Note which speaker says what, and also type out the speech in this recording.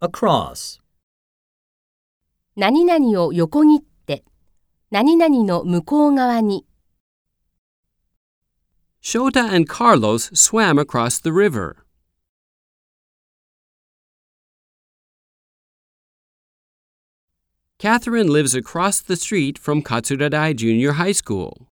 Speaker 1: across.
Speaker 2: 何々を横切って、何々の向こう側に。
Speaker 3: Shota and Carlos swam across the river. Catherine lives across the street from Katsuradai Junior High School.